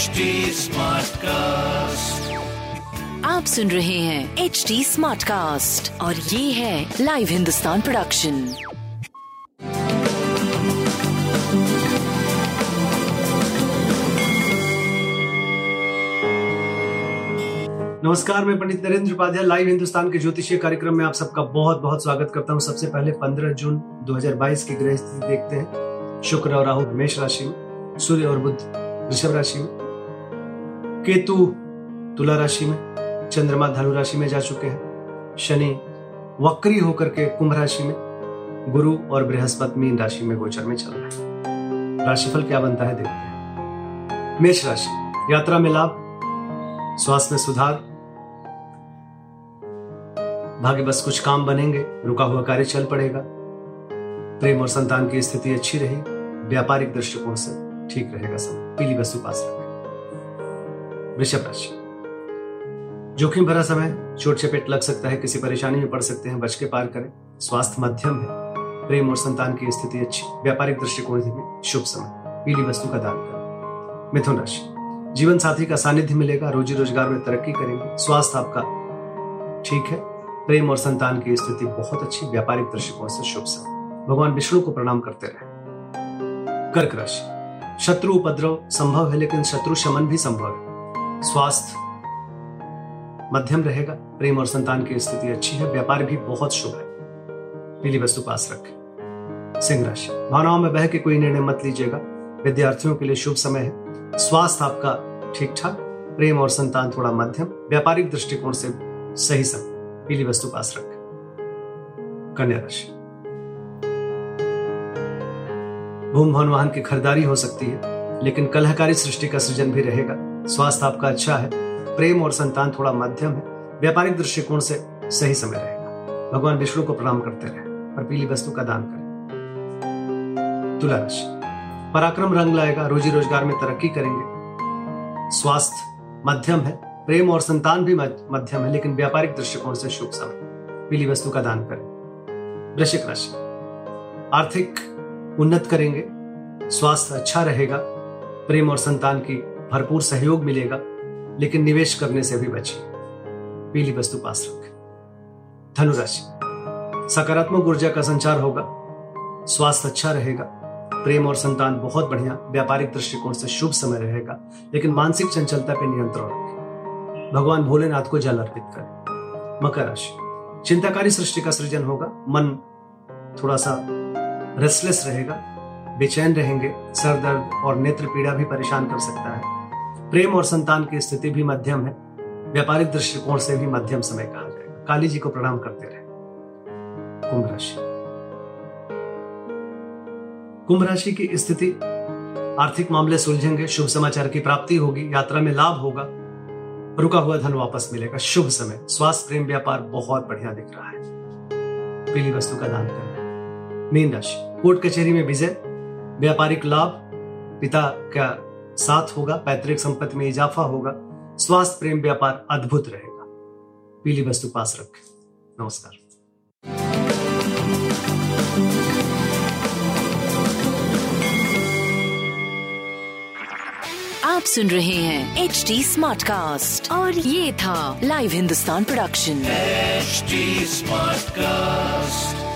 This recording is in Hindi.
HD कास्ट आप सुन रहे हैं एच डी स्मार्ट कास्ट और ये है लाइव हिंदुस्तान प्रोडक्शन नमस्कार मैं पंडित नरेंद्र उपाध्याय लाइव हिंदुस्तान के ज्योतिषीय कार्यक्रम में आप सबका बहुत बहुत स्वागत करता हूँ। सबसे पहले 15 जून 2022 की ग्रह स्थिति देखते हैं। शुक्र और राहु मेष राशि में सूर्य और बुद्ध वृषभ राशि में केतु तुला राशि में, चंद्रमा धनु राशि में जा चुके हैं। शनि वक्री होकर के कुंभ राशि में, गुरु और बृहस्पति मीन राशि में गोचर में चल रहे हैं। राशिफल क्या बनता है देखते हैं। मेष राशि, यात्रा में लाभ, स्वास्थ्य में सुधार, भाग्य बस कुछ काम बनेंगे, रुका हुआ कार्य चल पड़ेगा। प्रेम और संतान की स्थिति अच्छी रही, व्यापारिक दृष्टिकोण से ठीक रहेगा सब, पीली वस्तु पास रखें। वृषभ राशि। जोखिम भरा समय, चोट चपेट लग सकता है, किसी परेशानी में पड़ सकते हैं, बच के पार करें। स्वास्थ्य मध्यम है, प्रेम और संतान की स्थिति अच्छी, व्यापारिक दृष्टिकोण से भी शुभ समय, पीली वस्तु का दान करें। मिथुन राशि। जीवन साथी का सानिध्य मिलेगा, रोजी रोज़गार में तरक्की करेंगे, स्वास्थ्य आपका ठीक है, प्रेम और संतान की स्थिति बहुत अच्छी, व्यापारिक दृष्टिकोण से शुभ समय। भगवान विष्णु को प्रणाम करते रहे। कर्क राशि। शत्रु उपद्रव संभव है, लेकिन शत्रु शमन भी संभव है। स्वास्थ्य, मध्यम रहेगा, प्रेम और संतान की स्थिति अच्छी है, व्यापार भी बहुत शुभ है। पीली वस्तु पास रखें। सिंह राशि, भावनाओं में बह के कोई निर्णय मत लीजिएगा, विद्यार्थियों के लिए शुभ समय है। स्वास्थ्य आपका ठीक ठाक प्रेम और संतान थोड़ा मध्यम, व्यापारिक दृष्टिकोण से सही समय पीली वस्तु पास रखें। कन्या राशि, भूम भवन वाहन की खरीदारी हो सकती है, लेकिन कलहकारी सृष्टि का सृजन भी रहेगा। स्वास्थ्य आपका अच्छा है, प्रेम और संतान थोड़ा मध्यम है, व्यापारिक दृष्टिकोण से सही समय रहेगा। भगवान विष्णु को प्रणाम करते रहे और पीली वस्तु का दान करें। तुला राशि पराक्रम रंग लाएगा, रोजी रोज़गार में तरक्की करेंगे। स्वास्थ्य मध्यम है, प्रेम और संतान भी मध्यम है, लेकिन व्यापारिक दृष्टिकोण से शुभ समय। पीली वस्तु का दान करें। वृश्चिक राशि, आर्थिक उन्नत करेंगे, स्वास्थ्य अच्छा रहेगा, प्रेम और संतान की भरपूर सहयोग मिलेगा, लेकिन निवेश करने से भी बचे। पीली वस्तु पास रखें। धनुराशि। सकारात्मक ऊर्जा का संचार होगा, स्वास्थ्य अच्छा रहेगा, प्रेम और संतान बहुत बढ़िया, व्यापारिक दृष्टिकोण से शुभ समय रहेगा, लेकिन मानसिक चंचलता पर नियंत्रण रखें। भगवान भोलेनाथ को जल अर्पित करें। मकर राशि। चिंताकारी सृष्टि का सृजन होगा, मन थोड़ा सा रेस्टलेस रहेगा, बेचैन रहेंगे, सर दर्द और नेत्र पीड़ा भी परेशान कर सकता है। प्रेम और संतान की स्थिति भी मध्यम है। व्यापारिक दृष्टिकोण से भी मध्यम समय कहा जाएगा काली जी को प्रणाम करते रहे। कुंभ राशि। कुंभ राशि की स्थिति, आर्थिक मामले सुलझेंगे, शुभ समाचार की प्राप्ति होगी, यात्रा में लाभ होगा। रुका हुआ धन वापस मिलेगा। शुभ समय। स्वास्थ्य, प्रेम, व्यापार बहुत बढ़िया दिख रहा है। पीली वस्तु का दान करना मीन राशि। कोर्ट कचहरी में विजय। व्यापारिक लाभ। पिता का साथ होगा पैतृक संपत्ति में इजाफा होगा स्वास्थ्य प्रेम व्यापार अद्भुत रहेगा। पीली वस्तु पास रखें। नमस्कार। आप सुन रहे हैं एच डी स्मार्ट कास्ट और ये था live Hindustan production smart Smartcast.